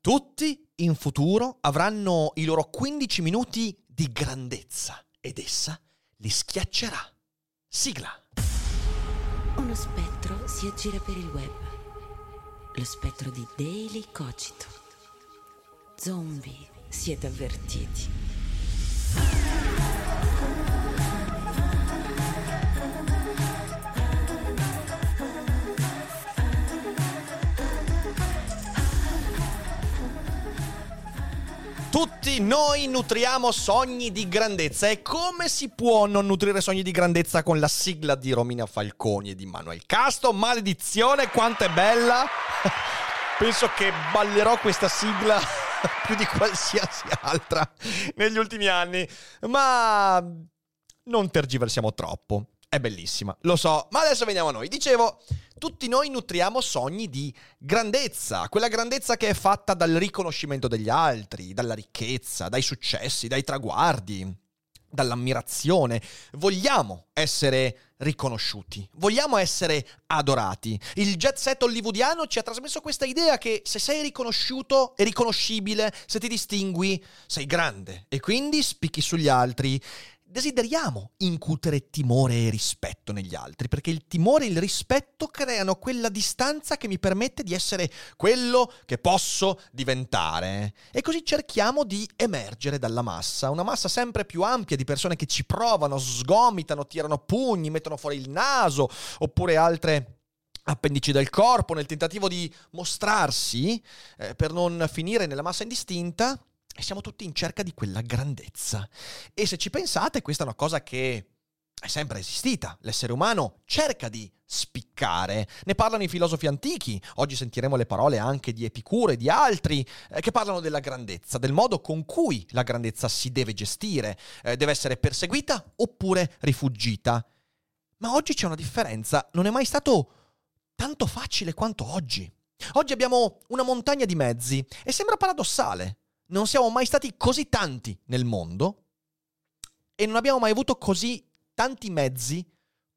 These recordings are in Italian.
Tutti in futuro avranno i loro 15 minuti di grandezza ed essa li schiaccerà. Sigla. Uno spettro si aggira per il web. Lo spettro di Daily Cogito. Zombie, siete avvertiti. Tutti noi nutriamo sogni di grandezza e come si può non nutrire sogni di grandezza con la sigla di Romina Falconi e di Manuel Casto? Maledizione, quanto è bella! Penso che ballerò questa sigla più di qualsiasi altra negli ultimi anni, ma non tergiversiamo troppo. È bellissima, lo so, ma adesso veniamo a noi. Dicevo, tutti noi nutriamo sogni di grandezza, quella grandezza che è fatta dal riconoscimento degli altri, dalla ricchezza, dai successi, dai traguardi, dall'ammirazione. Vogliamo essere riconosciuti, vogliamo essere adorati. Il jet set hollywoodiano ci ha trasmesso questa idea che se sei riconosciuto e riconoscibile, se ti distingui, sei grande e quindi spicchi sugli altri desideriamo incutere timore e rispetto negli altri, perché il timore e il rispetto creano quella distanza che mi permette di essere quello che posso diventare. E così cerchiamo di emergere dalla massa, una massa sempre più ampia di persone che ci provano, sgomitano, tirano pugni, mettono fuori il naso, oppure altre appendici del corpo nel tentativo di mostrarsi eh, per non finire nella massa indistinta e siamo tutti in cerca di quella grandezza. E se ci pensate, questa è una cosa che è sempre esistita. L'essere umano cerca di spiccare. Ne parlano i filosofi antichi. Oggi sentiremo le parole anche di Epicuro e di altri eh, che parlano della grandezza, del modo con cui la grandezza si deve gestire. Eh, deve essere perseguita oppure rifugita. Ma oggi c'è una differenza. Non è mai stato tanto facile quanto oggi. Oggi abbiamo una montagna di mezzi e sembra paradossale non siamo mai stati così tanti nel mondo e non abbiamo mai avuto così tanti mezzi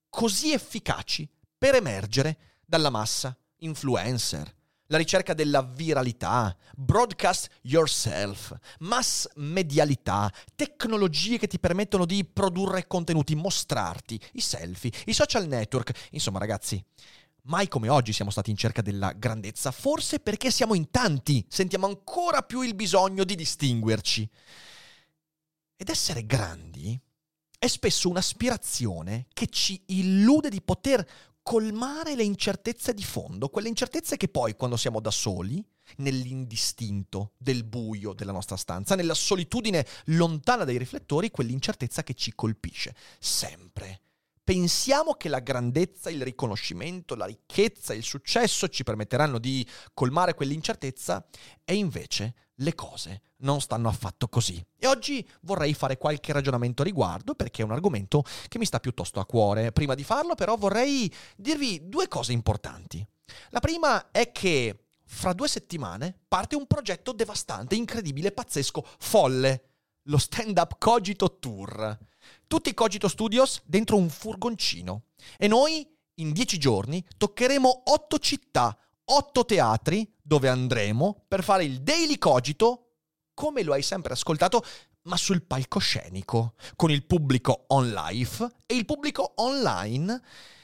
così efficaci per emergere dalla massa. Influencer, la ricerca della viralità, broadcast yourself, mass medialità, tecnologie che ti permettono di produrre contenuti, mostrarti, i selfie, i social network. Insomma, ragazzi, Mai come oggi siamo stati in cerca della grandezza, forse perché siamo in tanti, sentiamo ancora più il bisogno di distinguerci. Ed essere grandi è spesso un'aspirazione che ci illude di poter colmare le incertezze di fondo, quelle incertezze che poi quando siamo da soli, nell'indistinto del buio della nostra stanza, nella solitudine lontana dai riflettori, quell'incertezza che ci colpisce sempre pensiamo che la grandezza, il riconoscimento, la ricchezza, il successo ci permetteranno di colmare quell'incertezza e invece le cose non stanno affatto così. E oggi vorrei fare qualche ragionamento a riguardo perché è un argomento che mi sta piuttosto a cuore. Prima di farlo però vorrei dirvi due cose importanti. La prima è che fra due settimane parte un progetto devastante, incredibile, pazzesco, folle, lo Stand Up Cogito Tour tutti i Cogito Studios dentro un furgoncino. E noi, in dieci giorni, toccheremo otto città, otto teatri dove andremo per fare il Daily Cogito, come lo hai sempre ascoltato, ma sul palcoscenico, con il pubblico on live e il pubblico online.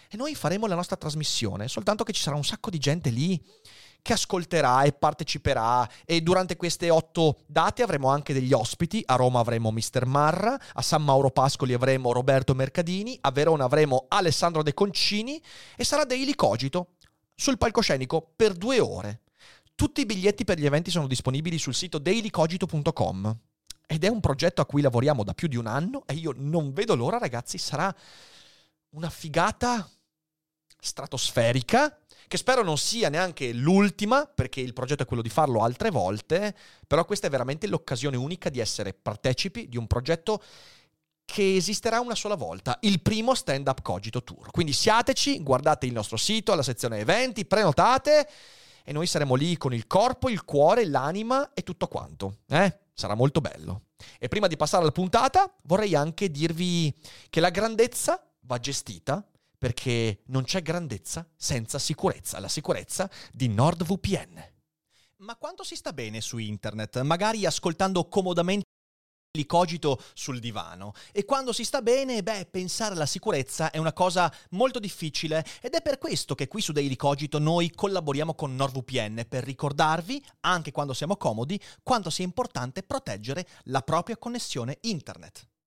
E noi faremo la nostra trasmissione, soltanto che ci sarà un sacco di gente lì che ascolterà e parteciperà. E durante queste otto date avremo anche degli ospiti, a Roma avremo Mister Marra, a San Mauro Pascoli avremo Roberto Mercadini, a Verona avremo Alessandro De Concini e sarà Daily Cogito sul palcoscenico per due ore. Tutti i biglietti per gli eventi sono disponibili sul sito dailycogito.com ed è un progetto a cui lavoriamo da più di un anno e io non vedo l'ora ragazzi, sarà una figata stratosferica che spero non sia neanche l'ultima, perché il progetto è quello di farlo altre volte, però questa è veramente l'occasione unica di essere partecipi di un progetto che esisterà una sola volta, il primo Stand Up Cogito Tour. Quindi siateci, guardate il nostro sito, alla sezione eventi, prenotate e noi saremo lì con il corpo, il cuore, l'anima e tutto quanto. Eh? Sarà molto bello. E prima di passare alla puntata, vorrei anche dirvi che la grandezza va gestita perché non c'è grandezza senza sicurezza, la sicurezza di NordVPN. Ma quanto si sta bene su internet? Magari ascoltando comodamente li cogito sul divano e quando si sta bene, beh, pensare alla sicurezza è una cosa molto difficile ed è per questo che qui su Daily Cogito noi collaboriamo con NordVPN per ricordarvi, anche quando siamo comodi, quanto sia importante proteggere la propria connessione internet.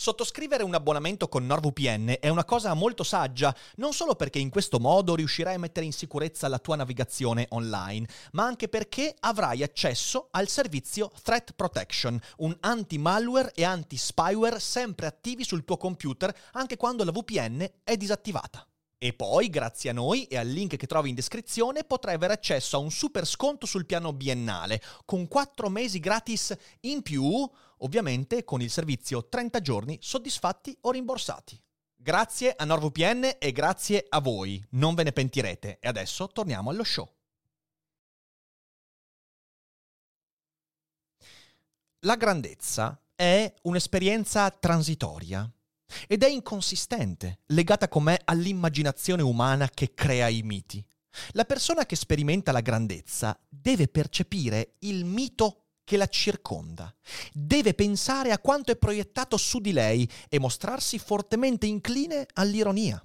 Sottoscrivere un abbonamento con NordVPN è una cosa molto saggia, non solo perché in questo modo riuscirai a mettere in sicurezza la tua navigazione online, ma anche perché avrai accesso al servizio Threat Protection, un anti-malware e anti-spyware sempre attivi sul tuo computer anche quando la VPN è disattivata. E poi, grazie a noi e al link che trovi in descrizione, potrai avere accesso a un super sconto sul piano biennale, con 4 mesi gratis in più, ovviamente con il servizio 30 giorni soddisfatti o rimborsati. Grazie a NordVPN e grazie a voi, non ve ne pentirete. E adesso torniamo allo show. La grandezza è un'esperienza transitoria ed è inconsistente, legata com'è all'immaginazione umana che crea i miti. La persona che sperimenta la grandezza deve percepire il mito che la circonda, deve pensare a quanto è proiettato su di lei e mostrarsi fortemente incline all'ironia.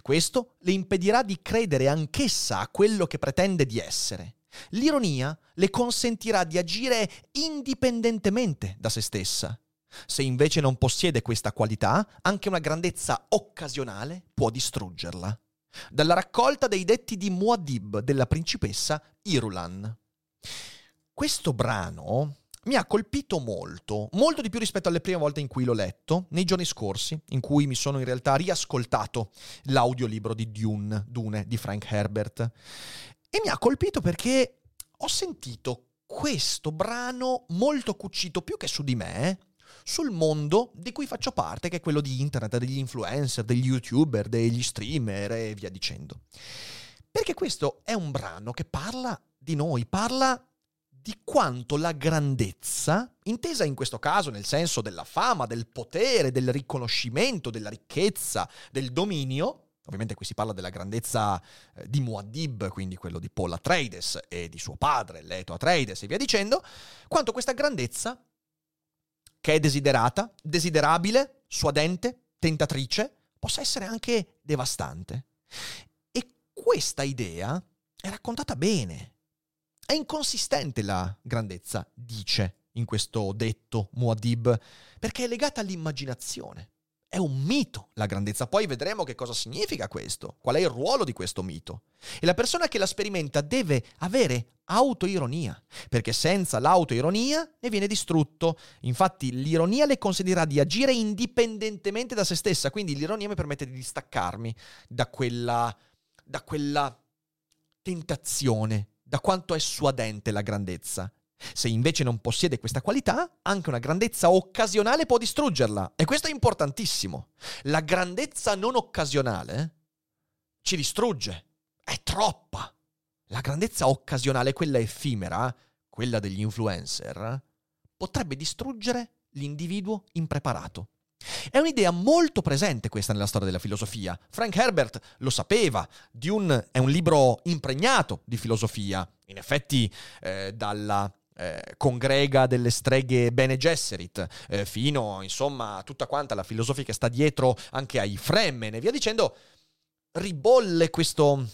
Questo le impedirà di credere anch'essa a quello che pretende di essere. L'ironia le consentirà di agire indipendentemente da se stessa se invece non possiede questa qualità, anche una grandezza occasionale può distruggerla. Dalla raccolta dei detti di Muad'Dib della principessa Irulan. Questo brano mi ha colpito molto, molto di più rispetto alle prime volte in cui l'ho letto, nei giorni scorsi, in cui mi sono in realtà riascoltato l'audiolibro di Dune, Dune di Frank Herbert. E mi ha colpito perché ho sentito questo brano molto cucito più che su di me, sul mondo di cui faccio parte, che è quello di internet, degli influencer, degli youtuber, degli streamer e via dicendo. Perché questo è un brano che parla di noi, parla di quanto la grandezza, intesa in questo caso nel senso della fama, del potere, del riconoscimento, della ricchezza, del dominio, Ovviamente qui si parla della grandezza eh, di Muad'Dib, quindi quello di Paul Atreides e di suo padre, Leto Atreides e via dicendo, quanto questa grandezza che è desiderata, desiderabile, suadente, tentatrice, possa essere anche devastante. E questa idea è raccontata bene. È inconsistente la grandezza, dice in questo detto Muad'Dib, perché è legata all'immaginazione. È un mito la grandezza. Poi vedremo che cosa significa questo, qual è il ruolo di questo mito. E la persona che la sperimenta deve avere autoironia, perché senza l'autoironia ne viene distrutto. Infatti l'ironia le consentirà di agire indipendentemente da se stessa, quindi l'ironia mi permette di distaccarmi da quella, da quella tentazione, da quanto è suadente la grandezza. Se invece non possiede questa qualità, anche una grandezza occasionale può distruggerla. E questo è importantissimo. La grandezza non occasionale ci distrugge. È troppa. La grandezza occasionale, quella effimera, quella degli influencer, potrebbe distruggere l'individuo impreparato. È un'idea molto presente questa nella storia della filosofia. Frank Herbert lo sapeva, Dune è un libro impregnato di filosofia, in effetti eh, dalla eh, congrega delle streghe Bene Gesserit, eh, fino insomma a tutta quanta la filosofia che sta dietro anche ai Fremen e via dicendo, ribolle questo,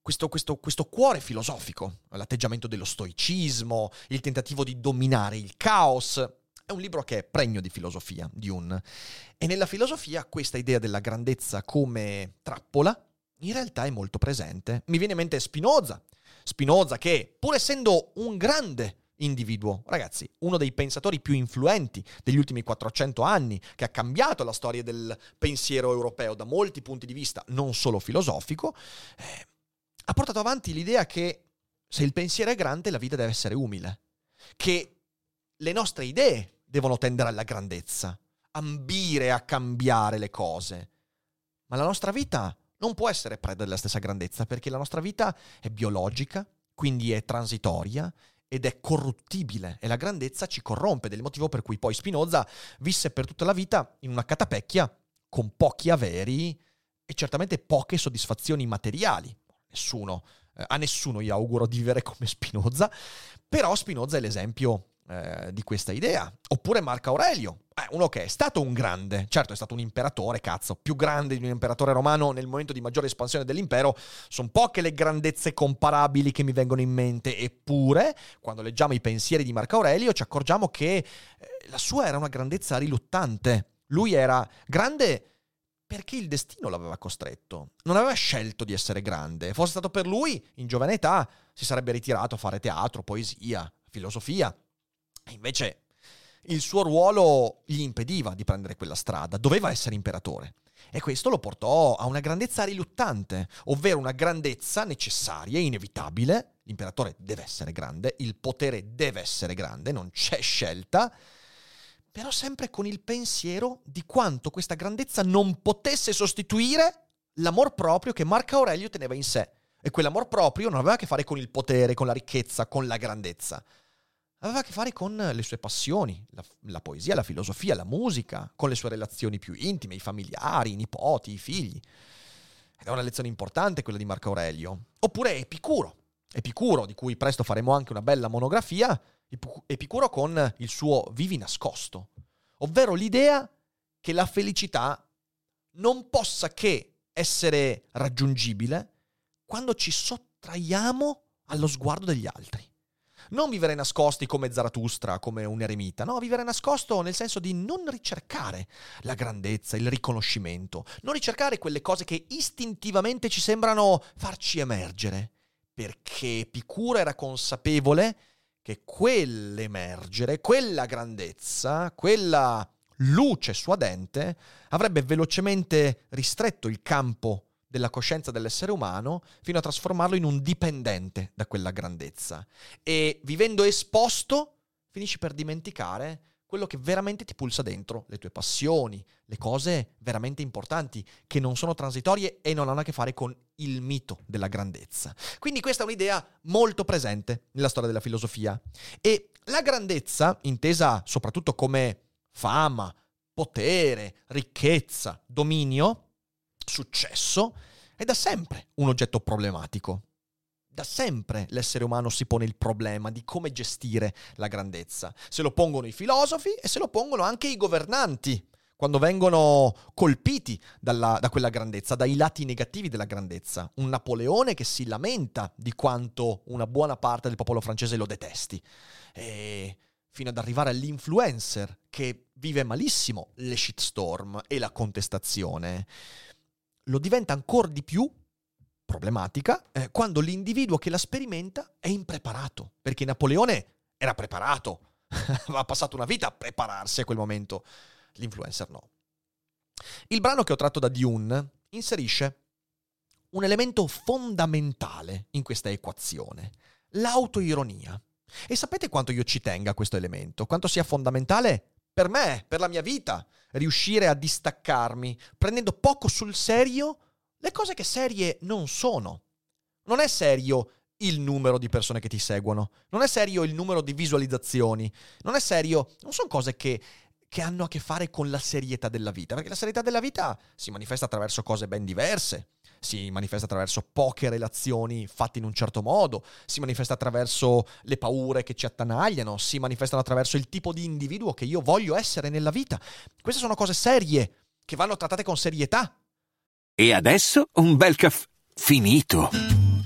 questo, questo, questo, cuore filosofico, l'atteggiamento dello stoicismo, il tentativo di dominare il caos. è un libro che è pregno di filosofia, Dune. E nella filosofia questa idea della grandezza come trappola in realtà è molto presente. Mi viene in mente Spinoza. Spinoza che, pur essendo un grande individuo, ragazzi, uno dei pensatori più influenti degli ultimi 400 anni, che ha cambiato la storia del pensiero europeo da molti punti di vista, non solo filosofico, eh, ha portato avanti l'idea che se il pensiero è grande, la vita deve essere umile, che le nostre idee devono tendere alla grandezza, ambire a cambiare le cose, ma la nostra vita non può essere preda della stessa grandezza perché la nostra vita è biologica, quindi è transitoria ed è corruttibile e la grandezza ci corrompe, del motivo per cui poi Spinoza visse per tutta la vita in una catapecchia con pochi averi e certamente poche soddisfazioni materiali. Nessuno, eh, a nessuno io auguro di vivere come Spinoza, però Spinoza è l'esempio eh, di questa idea. Oppure Marco Aurelio, eh, uno che è stato un grande, certo è stato un imperatore, cazzo, più grande di un imperatore romano nel momento di maggiore espansione dell'impero, sono poche le grandezze comparabili che mi vengono in mente, eppure quando leggiamo i pensieri di Marco Aurelio ci accorgiamo che eh, la sua era una grandezza riluttante. Lui era grande perché il destino l'aveva costretto. Non aveva scelto di essere grande. Fosse stato per lui, in giovane età, si sarebbe ritirato a fare teatro, poesia, filosofia. E invece il suo ruolo gli impediva di prendere quella strada, doveva essere imperatore. E questo lo portò a una grandezza riluttante, ovvero una grandezza necessaria, inevitabile. L'imperatore deve essere grande, il potere deve essere grande, non c'è scelta, però sempre con il pensiero di quanto questa grandezza non potesse sostituire l'amor proprio che Marco Aurelio teneva in sé. E quell'amor proprio non aveva a che fare con il potere, con la ricchezza, con la grandezza aveva a che fare con le sue passioni, la, la, poesia, la filosofia, la musica, con le sue relazioni più intime, i familiari, i nipoti, i figli. Ed è una lezione importante quella di Marco Aurelio. Oppure Epicuro, Epicuro, di cui presto faremo anche una bella monografia, Epicuro con il suo vivi nascosto, ovvero l'idea che la felicità non possa che essere raggiungibile quando ci sottraiamo allo sguardo degli altri non vivere nascosti come Zarathustra, come un eremita, no, vivere nascosto nel senso di non ricercare la grandezza, il riconoscimento, non ricercare quelle cose che istintivamente ci sembrano farci emergere, perché Epicuro era consapevole che quell'emergere, quella grandezza, quella luce suadente avrebbe velocemente ristretto il campo della coscienza dell'essere umano fino a trasformarlo in un dipendente da quella grandezza. E vivendo esposto finisci per dimenticare quello che veramente ti pulsa dentro, le tue passioni, le cose veramente importanti, che non sono transitorie e non hanno a che fare con il mito della grandezza. Quindi questa è un'idea molto presente nella storia della filosofia. E la grandezza, intesa soprattutto come fama, potere, ricchezza, dominio, successo è da sempre un oggetto problematico. Da sempre l'essere umano si pone il problema di come gestire la grandezza. Se lo pongono i filosofi e se lo pongono anche i governanti, quando vengono colpiti dalla, da quella grandezza, dai lati negativi della grandezza. Un Napoleone che si lamenta di quanto una buona parte del popolo francese lo detesti. E fino ad arrivare all'influencer che vive malissimo le shitstorm e la contestazione lo diventa ancora di più problematica eh, quando l'individuo che la sperimenta è impreparato, perché Napoleone era preparato, aveva passato una vita a prepararsi a quel momento, l'influencer no. Il brano che ho tratto da Dune inserisce un elemento fondamentale in questa equazione, l'autoironia. E sapete quanto io ci tenga a questo elemento, quanto sia fondamentale per me, per la mia vita, riuscire a distaccarmi, prendendo poco sul serio le cose che serie non sono. Non è serio il numero di persone che ti seguono, non è serio il numero di visualizzazioni, non è serio, non sono cose che, che hanno a che fare con la serietà della vita, perché la serietà della vita si manifesta attraverso cose ben diverse si manifesta attraverso poche relazioni fatte in un certo modo, si manifesta attraverso le paure che ci attanagliano, si manifestano attraverso il tipo di individuo che io voglio essere nella vita. Queste sono cose serie, che vanno trattate con serietà. E adesso un bel caffè finito.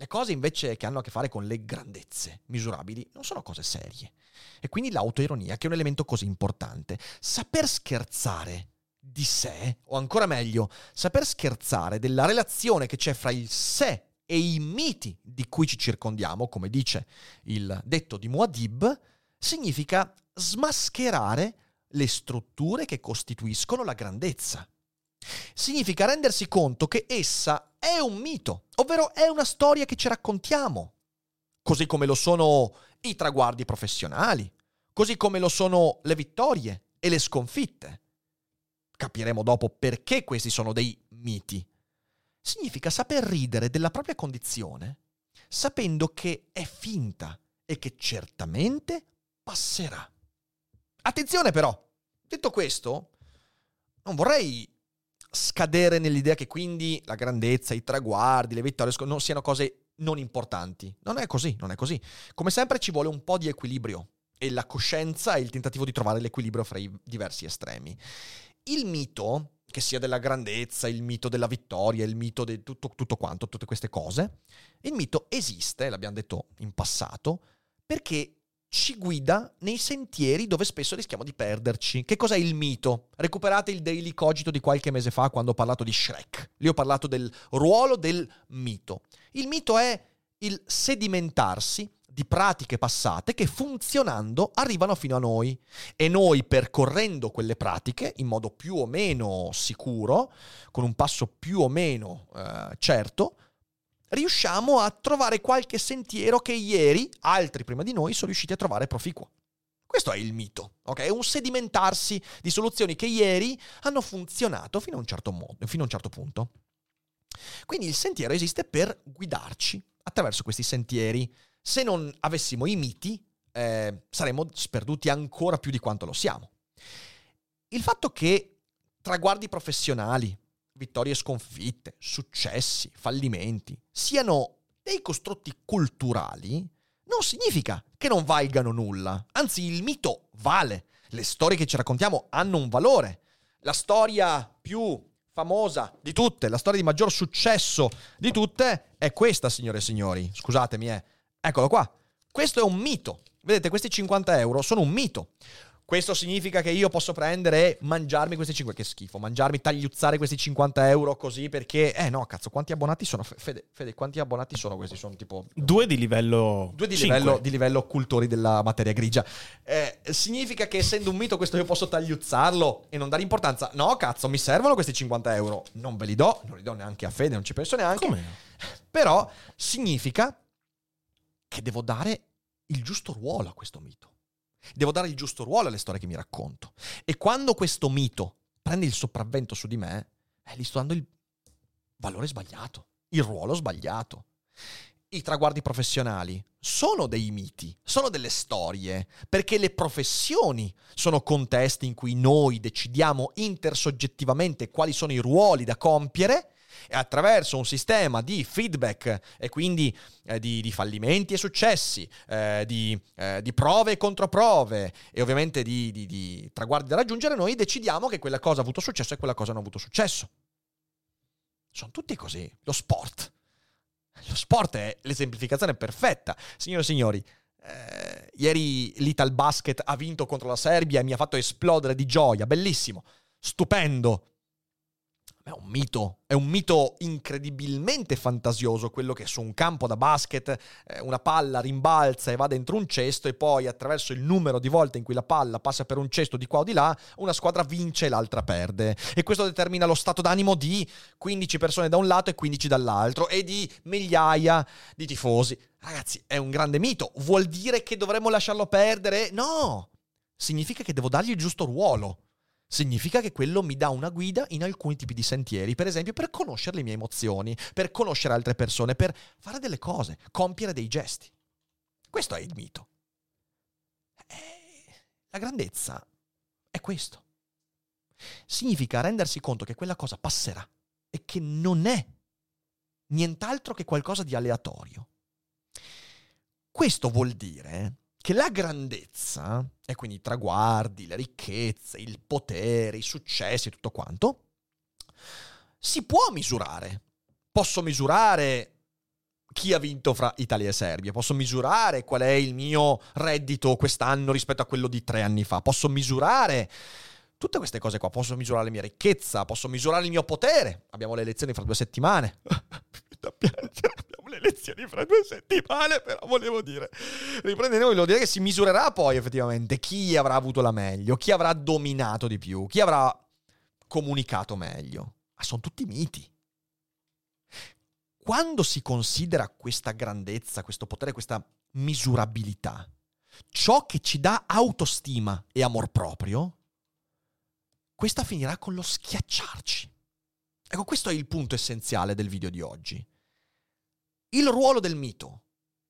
Le cose invece che hanno a che fare con le grandezze misurabili non sono cose serie. E quindi l'autoironia, che è un elemento così importante. Saper scherzare di sé, o ancora meglio, saper scherzare della relazione che c'è fra il sé e i miti di cui ci circondiamo, come dice il detto di Muad'Dib, significa smascherare le strutture che costituiscono la grandezza. Significa rendersi conto che essa è un mito, ovvero è una storia che ci raccontiamo, così come lo sono i traguardi professionali, così come lo sono le vittorie e le sconfitte. Capiremo dopo perché questi sono dei miti. Significa saper ridere della propria condizione, sapendo che è finta e che certamente passerà. Attenzione però, detto questo, non vorrei scadere nell'idea che quindi la grandezza, i traguardi, le vittorie non siano cose non importanti. Non è così, non è così. Come sempre ci vuole un po' di equilibrio e la coscienza è il tentativo di trovare l'equilibrio fra i diversi estremi. Il mito, che sia della grandezza, il mito della vittoria, il mito di tutto, tutto quanto, tutte queste cose, il mito esiste, l'abbiamo detto in passato, perché ci guida nei sentieri dove spesso rischiamo di perderci. Che cos'è il mito? Recuperate il daily cogito di qualche mese fa quando ho parlato di Shrek. Lì ho parlato del ruolo del mito. Il mito è il sedimentarsi di pratiche passate che funzionando arrivano fino a noi e noi percorrendo quelle pratiche in modo più o meno sicuro, con un passo più o meno eh, certo, riusciamo a trovare qualche sentiero che ieri altri prima di noi sono riusciti a trovare proficuo. Questo è il mito, ok? È un sedimentarsi di soluzioni che ieri hanno funzionato fino a un certo, modo, fino a un certo punto. Quindi il sentiero esiste per guidarci attraverso questi sentieri. Se non avessimo i miti, eh, saremmo sperduti ancora più di quanto lo siamo. Il fatto che traguardi professionali, vittorie e sconfitte, successi, fallimenti, siano dei costrutti culturali, non significa che non valgano nulla. Anzi, il mito vale. Le storie che ci raccontiamo hanno un valore. La storia più famosa di tutte, la storia di maggior successo di tutte, è questa, signore e signori. Scusatemi, eh. Eccolo qua. Questo è un mito. Vedete, questi 50 euro sono un mito. Questo significa che io posso prendere e mangiarmi questi 50... Che schifo, mangiarmi, tagliuzzare questi 50 euro così perché... Eh no, cazzo, quanti abbonati sono? Fede, Fede quanti abbonati sono questi? Sono tipo... Due di livello... Due di livello, di livello cultori della materia grigia. Eh, significa che essendo un mito questo io posso tagliuzzarlo e non dare importanza? No, cazzo, mi servono questi 50 euro. Non ve li do, non li do neanche a Fede, non ci penso neanche. Come? Però significa che devo dare il giusto ruolo a questo mito. Devo dare il giusto ruolo alle storie che mi racconto. E quando questo mito prende il sopravvento su di me, eh, gli sto dando il valore sbagliato, il ruolo sbagliato. I traguardi professionali sono dei miti, sono delle storie, perché le professioni sono contesti in cui noi decidiamo intersoggettivamente quali sono i ruoli da compiere e attraverso un sistema di feedback e quindi eh, di, di, fallimenti e successi, eh, di, eh, di, prove e controprove e ovviamente di, di traguardi da raggiungere, noi decidiamo che quella cosa ha avuto successo e quella cosa non ha avuto successo. Sono tutti così. Lo sport. Lo sport è l'esemplificazione perfetta. Signore e signori, eh, ieri l'Ital Basket ha vinto contro la Serbia e mi ha fatto esplodere di gioia. Bellissimo. Stupendo è un mito, è un mito incredibilmente fantasioso quello che su un campo da basket eh, una palla rimbalza e va dentro un cesto e poi attraverso il numero di volte in cui la palla passa per un cesto di qua o di là, una squadra vince e l'altra perde. E questo determina lo stato d'animo di 15 persone da un lato e 15 dall'altro e di migliaia di tifosi. Ragazzi, è un grande mito. Vuol dire che dovremmo lasciarlo perdere? No! Significa che devo dargli il giusto ruolo significa che quello mi dà una guida in alcuni tipi di sentieri, per esempio per conoscere le mie emozioni, per conoscere altre persone, per fare delle cose, compiere dei gesti. Questo è il mito. Eh, la grandezza è questo. Significa rendersi conto che quella cosa passerà e che non è nient'altro che qualcosa di aleatorio. Questo vuol dire che la grandezza, e quindi i traguardi, le ricchezze, il potere, i successi, tutto quanto, si può misurare. Posso misurare chi ha vinto fra Italia e Serbia, posso misurare qual è il mio reddito quest'anno rispetto a quello di tre anni fa, posso misurare tutte queste cose qua, posso misurare la mia ricchezza, posso misurare il mio potere. Abbiamo le elezioni fra due settimane. da piangere, le elezioni fra due settimane, però volevo dire, riprendendo, volevo dire che si misurerà poi effettivamente chi avrà avuto la meglio, chi avrà dominato di più, chi avrà comunicato meglio. Ma sono tutti miti. Quando si considera questa grandezza, questo potere, questa misurabilità, ciò che ci dà autostima e amor proprio, questa finirà con lo schiacciarci. Ecco, questo è il punto essenziale del video di oggi. Il ruolo del mito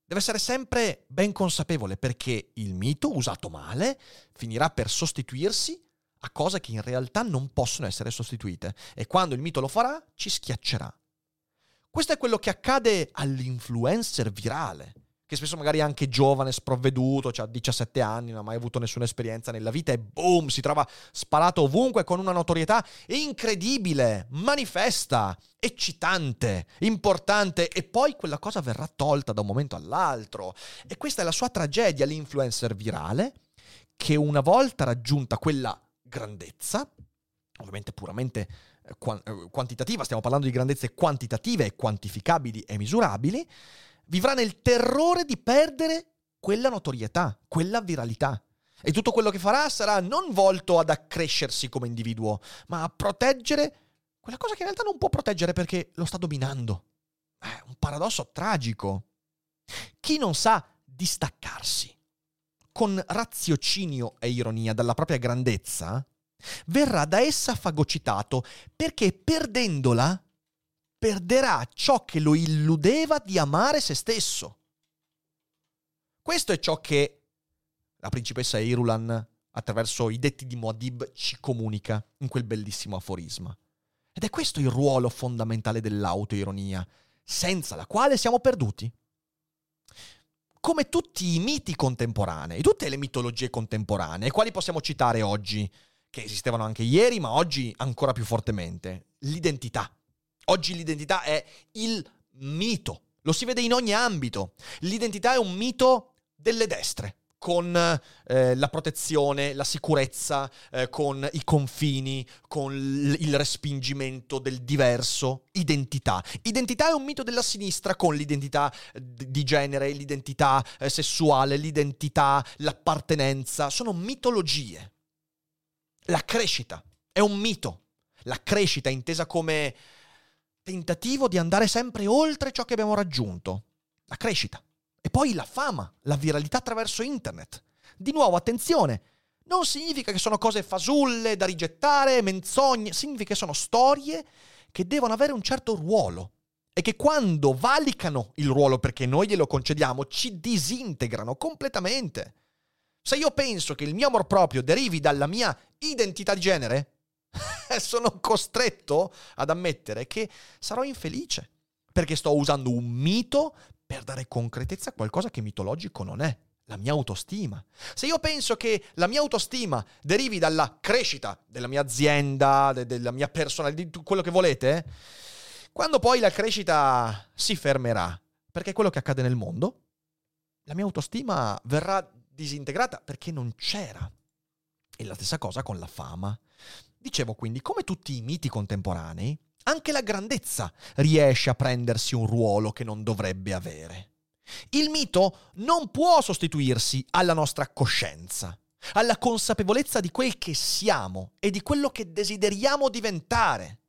deve essere sempre ben consapevole perché il mito, usato male, finirà per sostituirsi a cose che in realtà non possono essere sostituite e quando il mito lo farà ci schiaccerà. Questo è quello che accade all'influencer virale, che spesso magari è anche giovane, sprovveduto, ha 17 anni, non ha mai avuto nessuna esperienza nella vita e boom, si trova sparato ovunque con una notorietà incredibile, manifesta, eccitante, importante e poi quella cosa verrà tolta da un momento all'altro. E questa è la sua tragedia, l'influencer virale, che una volta raggiunta quella grandezza, ovviamente puramente eh, eh, quantitativa, stiamo parlando di grandezze quantitative, quantificabili e misurabili, vivrà nel terrore di perdere quella notorietà, quella viralità. E tutto quello che farà sarà non volto ad accrescersi come individuo, ma a proteggere quella cosa che in realtà non può proteggere perché lo sta dominando. È un paradosso tragico. Chi non sa distaccarsi con raziocinio e ironia dalla propria grandezza, verrà da essa fagocitato perché perdendola perderà ciò che lo illudeva di amare se stesso. Questo è ciò che la principessa Irulan, attraverso i detti di Muad'Dib, ci comunica in quel bellissimo aforisma. Ed è questo il ruolo fondamentale dell'autoironia, senza la quale siamo perduti. Come tutti i miti contemporanei, tutte le mitologie contemporanee, quali possiamo citare oggi? che esistevano anche ieri, ma oggi ancora più fortemente. L'identità. Oggi l'identità è il mito. Lo si vede in ogni ambito. L'identità è un mito delle destre con eh, la protezione, la sicurezza, eh, con i confini, con l- il respingimento del diverso, identità. Identità è un mito della sinistra con l'identità d- di genere, l'identità eh, sessuale, l'identità, l'appartenenza, sono mitologie. La crescita è un mito. La crescita intesa come tentativo di andare sempre oltre ciò che abbiamo raggiunto. La crescita. E poi la fama, la viralità attraverso internet. Di nuovo, attenzione, non significa che sono cose fasulle da rigettare, menzogne, significa che sono storie che devono avere un certo ruolo e che quando valicano il ruolo perché noi glielo concediamo, ci disintegrano completamente. Se io penso che il mio amor proprio derivi dalla mia identità di genere, sono costretto ad ammettere che sarò infelice, perché sto usando un mito per dare concretezza a qualcosa che mitologico non è, la mia autostima. Se io penso che la mia autostima derivi dalla crescita della mia azienda, de- della mia personalità, di quello che volete, quando poi la crescita si fermerà, perché è quello che accade nel mondo, la mia autostima verrà disintegrata perché non c'era. E la stessa cosa con la fama. Dicevo quindi, come tutti i miti contemporanei, anche la grandezza riesce a prendersi un ruolo che non dovrebbe avere. Il mito non può sostituirsi alla nostra coscienza, alla consapevolezza di quel che siamo e di quello che desideriamo diventare.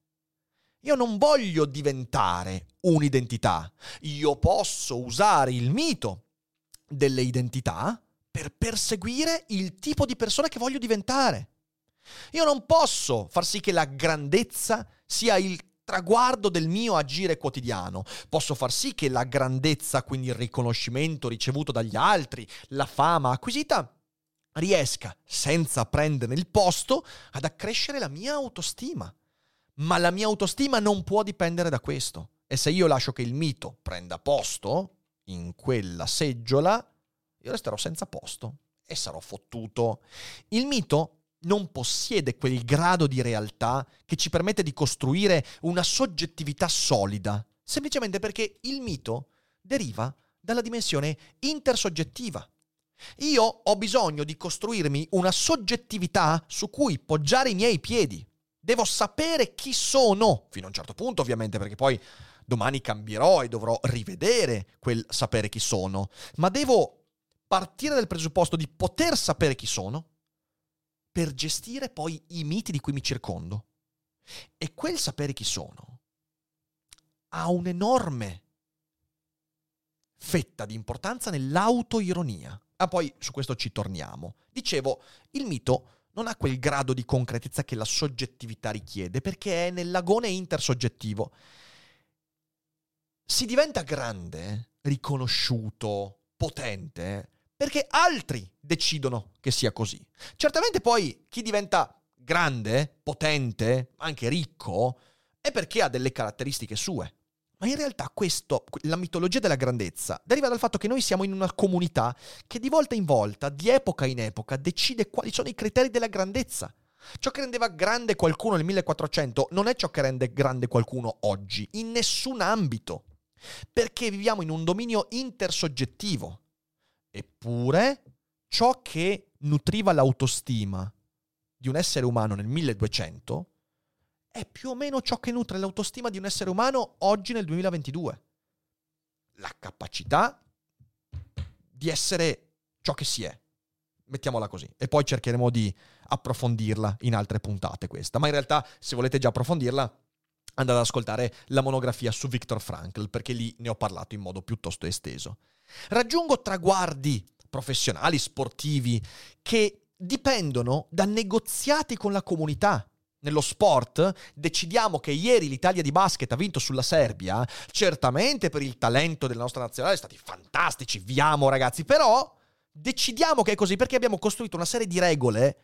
Io non voglio diventare un'identità, io posso usare il mito delle identità per perseguire il tipo di persona che voglio diventare. Io non posso far sì che la grandezza sia il traguardo del mio agire quotidiano. Posso far sì che la grandezza, quindi il riconoscimento ricevuto dagli altri, la fama acquisita, riesca, senza prendere il posto, ad accrescere la mia autostima. Ma la mia autostima non può dipendere da questo. E se io lascio che il mito prenda posto in quella seggiola, io resterò senza posto e sarò fottuto. Il mito non possiede quel grado di realtà che ci permette di costruire una soggettività solida, semplicemente perché il mito deriva dalla dimensione intersoggettiva. Io ho bisogno di costruirmi una soggettività su cui poggiare i miei piedi. Devo sapere chi sono, fino a un certo punto ovviamente, perché poi domani cambierò e dovrò rivedere quel sapere chi sono, ma devo partire dal presupposto di poter sapere chi sono per gestire poi i miti di cui mi circondo. E quel sapere chi sono ha un'enorme fetta di importanza nell'autoironia. Ah, poi su questo ci torniamo. Dicevo, il mito non ha quel grado di concretezza che la soggettività richiede, perché è nell'agone intersoggettivo. Si diventa grande, riconosciuto, potente, perché altri decidono che sia così. Certamente poi chi diventa grande, potente, anche ricco, è perché ha delle caratteristiche sue. Ma in realtà questo, la mitologia della grandezza, deriva dal fatto che noi siamo in una comunità che di volta in volta, di epoca in epoca, decide quali sono i criteri della grandezza. Ciò che rendeva grande qualcuno nel 1400 non è ciò che rende grande qualcuno oggi, in nessun ambito. Perché viviamo in un dominio intersoggettivo. Eppure, ciò che nutriva l'autostima di un essere umano nel 1200 è più o meno ciò che nutre l'autostima di un essere umano oggi nel 2022. La capacità di essere ciò che si è. Mettiamola così. E poi cercheremo di approfondirla in altre puntate questa. Ma in realtà, se volete già approfondirla, andate ad ascoltare la monografia su Viktor Frankl, perché lì ne ho parlato in modo piuttosto esteso. Raggiungo traguardi professionali, sportivi, che dipendono da negoziati con la comunità. Nello sport decidiamo che ieri l'Italia di basket ha vinto sulla Serbia, certamente per il talento della nostra nazionale, stati fantastici, vi amo ragazzi, però decidiamo che è così perché abbiamo costruito una serie di regole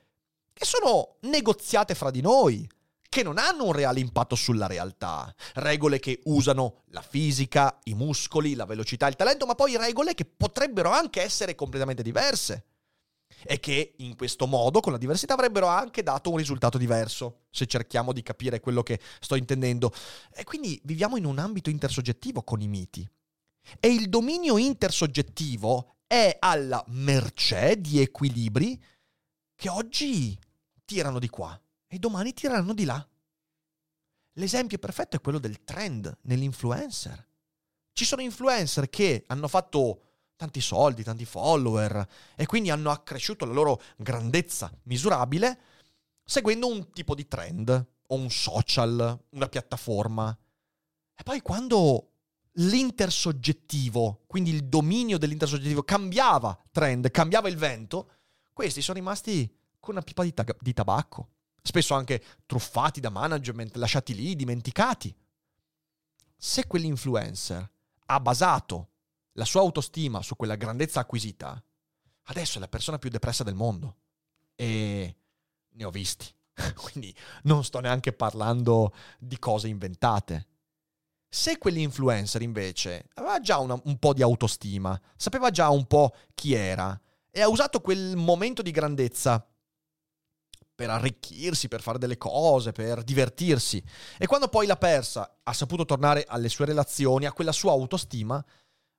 che sono negoziate fra di noi che non hanno un reale impatto sulla realtà. Regole che usano la fisica, i muscoli, la velocità, il talento, ma poi regole che potrebbero anche essere completamente diverse. E che in questo modo, con la diversità, avrebbero anche dato un risultato diverso, se cerchiamo di capire quello che sto intendendo. E quindi viviamo in un ambito intersoggettivo con i miti. E il dominio intersoggettivo è alla mercé di equilibri che oggi tirano di qua e domani tireranno di là. L'esempio perfetto è quello del trend nell'influencer. Ci sono influencer che hanno fatto tanti soldi, tanti follower e quindi hanno accresciuto la loro grandezza misurabile seguendo un tipo di trend o un social, una piattaforma. E poi quando l'intersoggettivo, quindi il dominio dell'intersoggettivo cambiava trend, cambiava il vento, questi sono rimasti con una pipa di, ta- di tabacco spesso anche truffati da management, lasciati lì, dimenticati. Se quell'influencer ha basato la sua autostima su quella grandezza acquisita, adesso è la persona più depressa del mondo. E ne ho visti. Quindi non sto neanche parlando di cose inventate. Se quell'influencer invece aveva già una, un po' di autostima, sapeva già un po' chi era e ha usato quel momento di grandezza per arricchirsi, per fare delle cose, per divertirsi. E quando poi l'ha persa, ha saputo tornare alle sue relazioni, a quella sua autostima,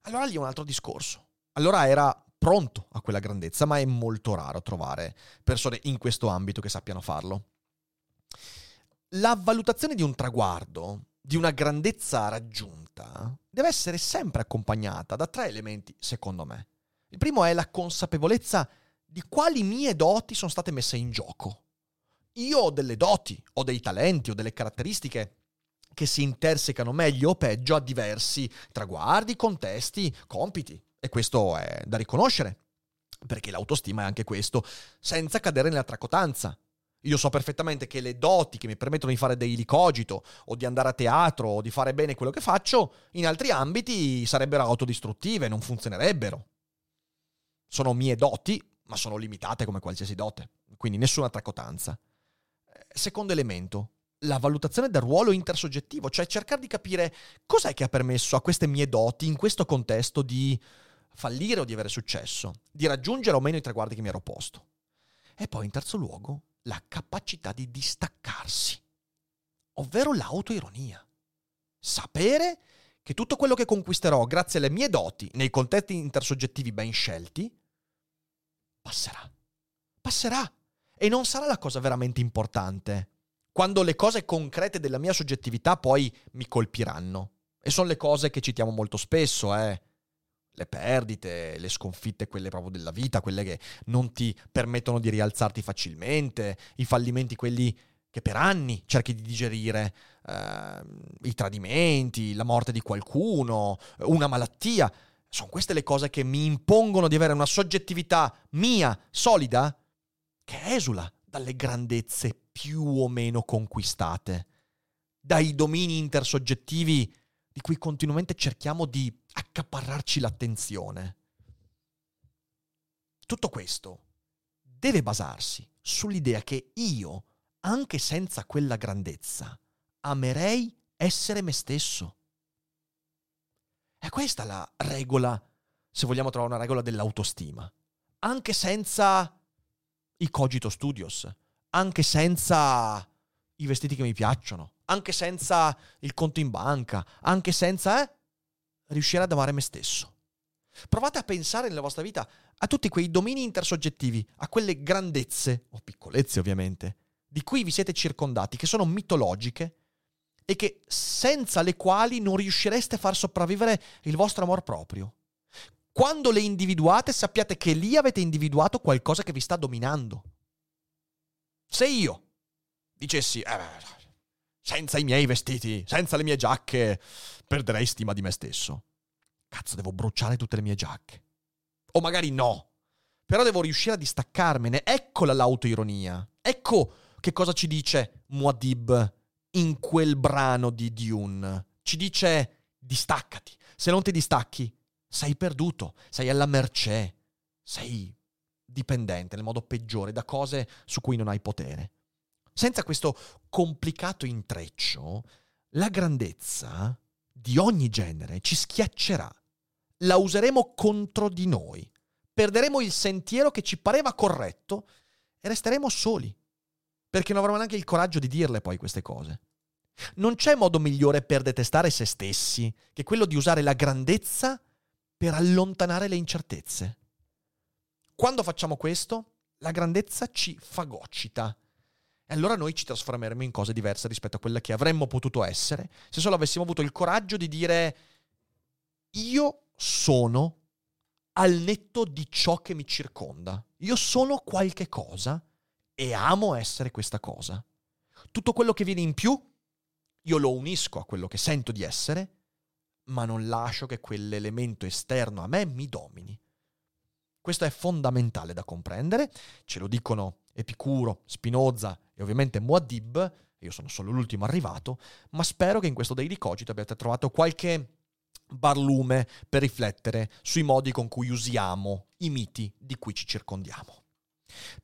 allora lì è un altro discorso. Allora era pronto a quella grandezza, ma è molto raro trovare persone in questo ambito che sappiano farlo. La valutazione di un traguardo, di una grandezza raggiunta, deve essere sempre accompagnata da tre elementi, secondo me. Il primo è la consapevolezza di quali mie doti sono state messe in gioco io ho delle doti, ho dei talenti, ho delle caratteristiche che si intersecano meglio o peggio a diversi traguardi, contesti, compiti. E questo è da riconoscere, perché l'autostima è anche questo, senza cadere nella tracotanza. Io so perfettamente che le doti che mi permettono di fare dei licogito o di andare a teatro o di fare bene quello che faccio, in altri ambiti sarebbero autodistruttive, non funzionerebbero. Sono mie doti, ma sono limitate come qualsiasi dote, quindi nessuna tracotanza. Secondo elemento, la valutazione del ruolo intersoggettivo, cioè cercare di capire cos'è che ha permesso a queste mie doti, in questo contesto, di fallire o di avere successo, di raggiungere o meno i traguardi che mi ero posto. E poi, in terzo luogo, la capacità di distaccarsi, ovvero l'autoironia. Sapere che tutto quello che conquisterò grazie alle mie doti nei contesti intersoggettivi ben scelti passerà. Passerà. E non sarà la cosa veramente importante. Quando le cose concrete della mia soggettività poi mi colpiranno. E sono le cose che citiamo molto spesso, eh le perdite, le sconfitte, quelle proprio della vita, quelle che non ti permettono di rialzarti facilmente, i fallimenti, quelli che per anni cerchi di digerire, eh, i tradimenti, la morte di qualcuno, una malattia. Sono queste le cose che mi impongono di avere una soggettività mia, solida, che esula dalle grandezze più o meno conquistate, dai domini intersoggettivi di cui continuamente cerchiamo di accaparrarci l'attenzione. Tutto questo deve basarsi sull'idea che io, anche senza quella grandezza, amerei essere me stesso. È questa la regola, se vogliamo trovare una regola dell'autostima. Anche senza i cogito studios, anche senza i vestiti che mi piacciono, anche senza il conto in banca, anche senza eh, riuscire ad amare me stesso. Provate a pensare nella vostra vita a tutti quei domini intersoggettivi, a quelle grandezze, o piccolezze ovviamente, di cui vi siete circondati, che sono mitologiche e che senza le quali non riuscireste a far sopravvivere il vostro amor proprio. Quando le individuate sappiate che lì avete individuato qualcosa che vi sta dominando. Se io dicessi, eh, senza i miei vestiti, senza le mie giacche, perderei stima di me stesso. Cazzo, devo bruciare tutte le mie giacche. O magari no. Però devo riuscire a distaccarmene. Eccola l'autoironia. Ecco che cosa ci dice Muad'Dib in quel brano di Dune. Ci dice distaccati. Se non ti distacchi, sei perduto, sei alla mercé, sei dipendente nel modo peggiore da cose su cui non hai potere. Senza questo complicato intreccio, la grandezza di ogni genere ci schiaccerà. La useremo contro di noi. Perderemo il sentiero che ci pareva corretto e resteremo soli. Perché non avremo neanche il coraggio di dirle poi queste cose. Non c'è modo migliore per detestare se stessi che quello di usare la grandezza per allontanare le incertezze. Quando facciamo questo, la grandezza ci fagocita e allora noi ci trasformeremo in cose diverse rispetto a quella che avremmo potuto essere se solo avessimo avuto il coraggio di dire io sono al netto di ciò che mi circonda. Io sono qualche cosa e amo essere questa cosa. Tutto quello che viene in più, io lo unisco a quello che sento di essere, ma non lascio che quell'elemento esterno a me mi domini. Questo è fondamentale da comprendere, ce lo dicono Epicuro, Spinoza e ovviamente Muad'Dib, io sono solo l'ultimo arrivato, ma spero che in questo Daily Cogito abbiate trovato qualche barlume per riflettere sui modi con cui usiamo i miti di cui ci circondiamo.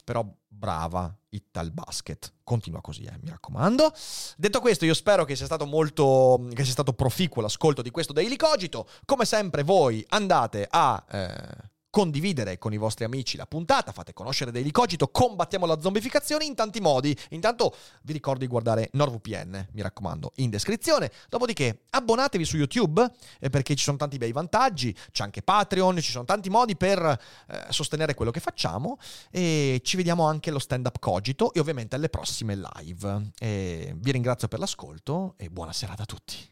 Però brava Ital Basket, continua così, eh, mi raccomando. Detto questo, io spero che sia stato molto che sia stato proficuo l'ascolto di questo Daily Cogito. Come sempre voi andate a eh, condividere con i vostri amici la puntata, fate conoscere dei Cogito, combattiamo la zombificazione in tanti modi. Intanto vi ricordo di guardare NordVPN, mi raccomando, in descrizione. Dopodiché abbonatevi su YouTube eh, perché ci sono tanti bei vantaggi, c'è anche Patreon, ci sono tanti modi per eh, sostenere quello che facciamo e ci vediamo anche allo stand up Cogito e ovviamente alle prossime live. E vi ringrazio per l'ascolto e buona serata a tutti.